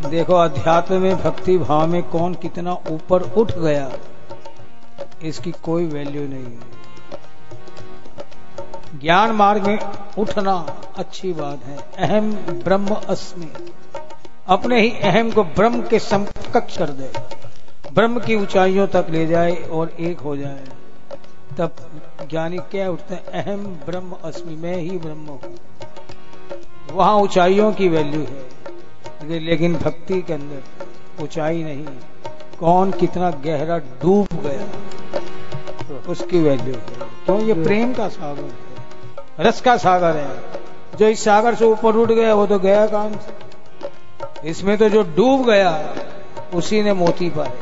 देखो, अध्यात्म में भक्ति भाव में कौन कितना ऊपर उठ गया, इसकी कोई वैल्यू नहीं है। ज्ञान मार्ग में उठना अच्छी बात है। अहम ब्रह्म अस्मि। अपने ही अहम को ब्रह्म के समकक्ष कर दे। ब्रह्म की ऊंचाइयों तक ले जाए और एक हो जाए। तब ज्ञानी क्या उठते हैं? अहम ब्रह्म अस्मि, मैं ही ब्रह्म हूँ। वहाँ ऊंचाइयों की वैल्यू है। लेकिन भक्ति के अंदर ऊंचाई नहीं। कौन कितना गहरा डूब गया उसकी वैल्यू है। क्यों? ये प्रेम का सागर है, रस का सागर है। जो इस सागर से ऊपर उठ गया, वो तो गया काम से? इसमें तो जो डूब गया, उसी ने मोती पाए।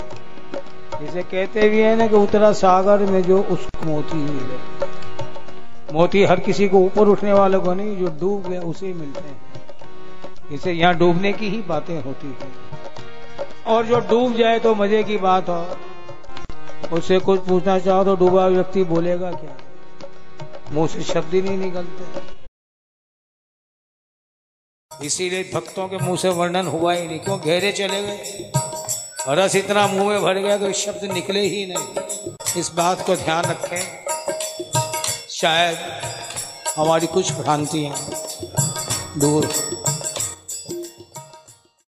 जिसे कहते भी है ना कि उतरा सागर में जो उसको मोती मिले मोती हर किसी को ऊपर उठने वाले को नहीं, जो डूब गया, उसे मिलते हैं। इसे यहाँ डूबने की ही बातें होती है। और जो डूब जाए तो मज़े की बात हो उससे कुछ पूछना चाहो तो डूबा व्यक्ति बोलेगा क्या? मुँह से शब्द ही नहीं निकलते। इसीलिए भक्तों के मुँह से वर्णन हुआ ही नहीं। क्यों? गहरे चले गए। रस इतना मुँह में भर गया कोई शब्द निकले ही नहीं। इस बात को ध्यान रखें। शायद हमारी कुछ भ्रांतियाँ दूर